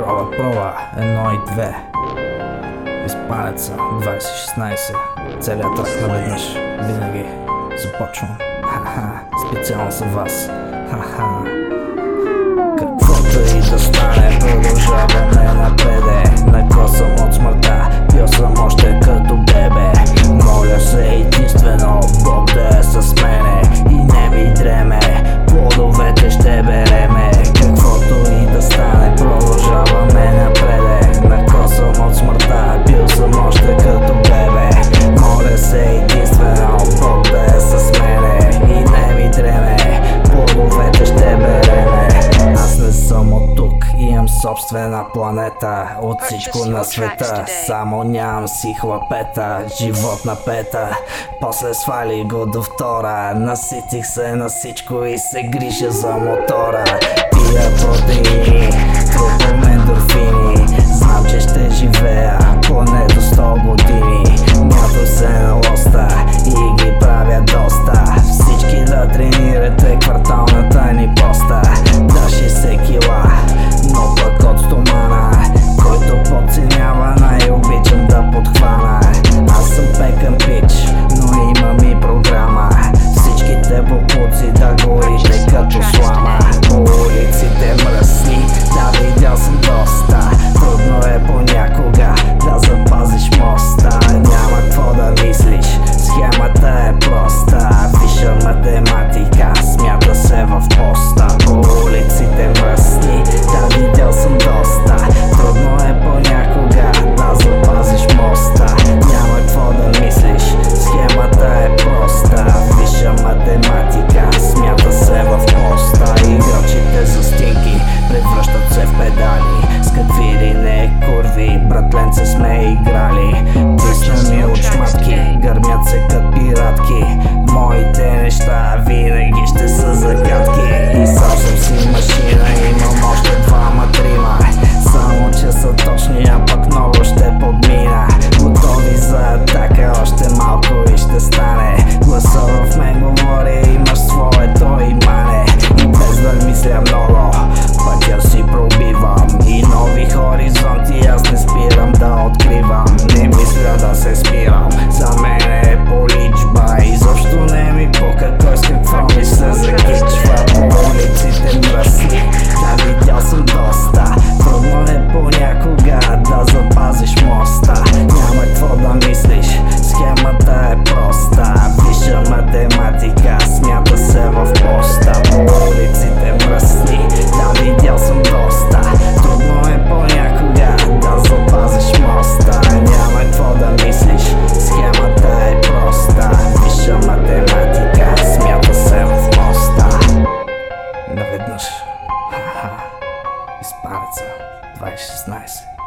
Проба, проба, едно и две. Изпалец съм, 2016. Целият трак наведнъж. Винаги започвам. Ха-ха, специално за вас. Ха-ха. Каквото и да стане, продължавам. Имам собствена планета От всичко на света. Само нямам си хлапета Живот на пета. После свали го до втора. Наситих се на всичко и се грижа за мотора. Пия протеини Трупам ендорфини Знам, че ще живея Поне до изправят се 2016.